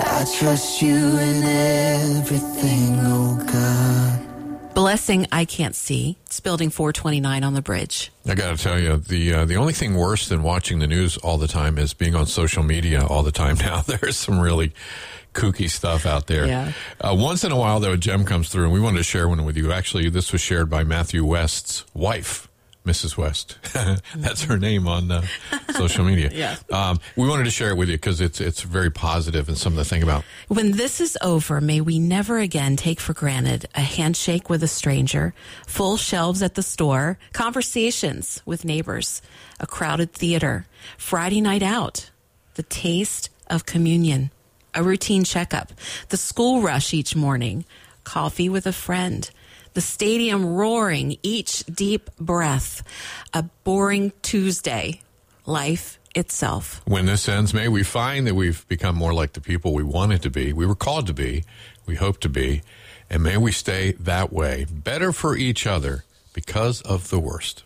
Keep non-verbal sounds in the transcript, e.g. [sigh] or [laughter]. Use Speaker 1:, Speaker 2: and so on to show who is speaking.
Speaker 1: I trust you in everything, oh God.
Speaker 2: Blessing I can't see. It's building 429 on the bridge.
Speaker 3: I got to tell you, the uh, the only thing worse than watching the news all the time is being on social media all the time. [laughs] Now there's some really kooky stuff out there.
Speaker 2: Yeah.
Speaker 3: Uh, once in a while, though, a gem comes through, and we wanted to share one with you. Actually, this was shared by Matthew West's wife. Mrs. West, [laughs] that's her name on uh, social media. [laughs]
Speaker 2: Yeah.
Speaker 3: um, we wanted to share it with you because it's it's very positive and something to think about.
Speaker 2: When this is over, may we never again take for granted a handshake with a stranger, full shelves at the store, conversations with neighbors, a crowded theater, Friday night out, the taste of communion, a routine checkup, the school rush each morning, coffee with a friend, the stadium roaring each deep breath, a boring Tuesday, life itself.
Speaker 3: When this ends, may we find that we've become more like the people we wanted to be, we were called to be, we hope to be, and may we stay that way, better for each other because of the worst.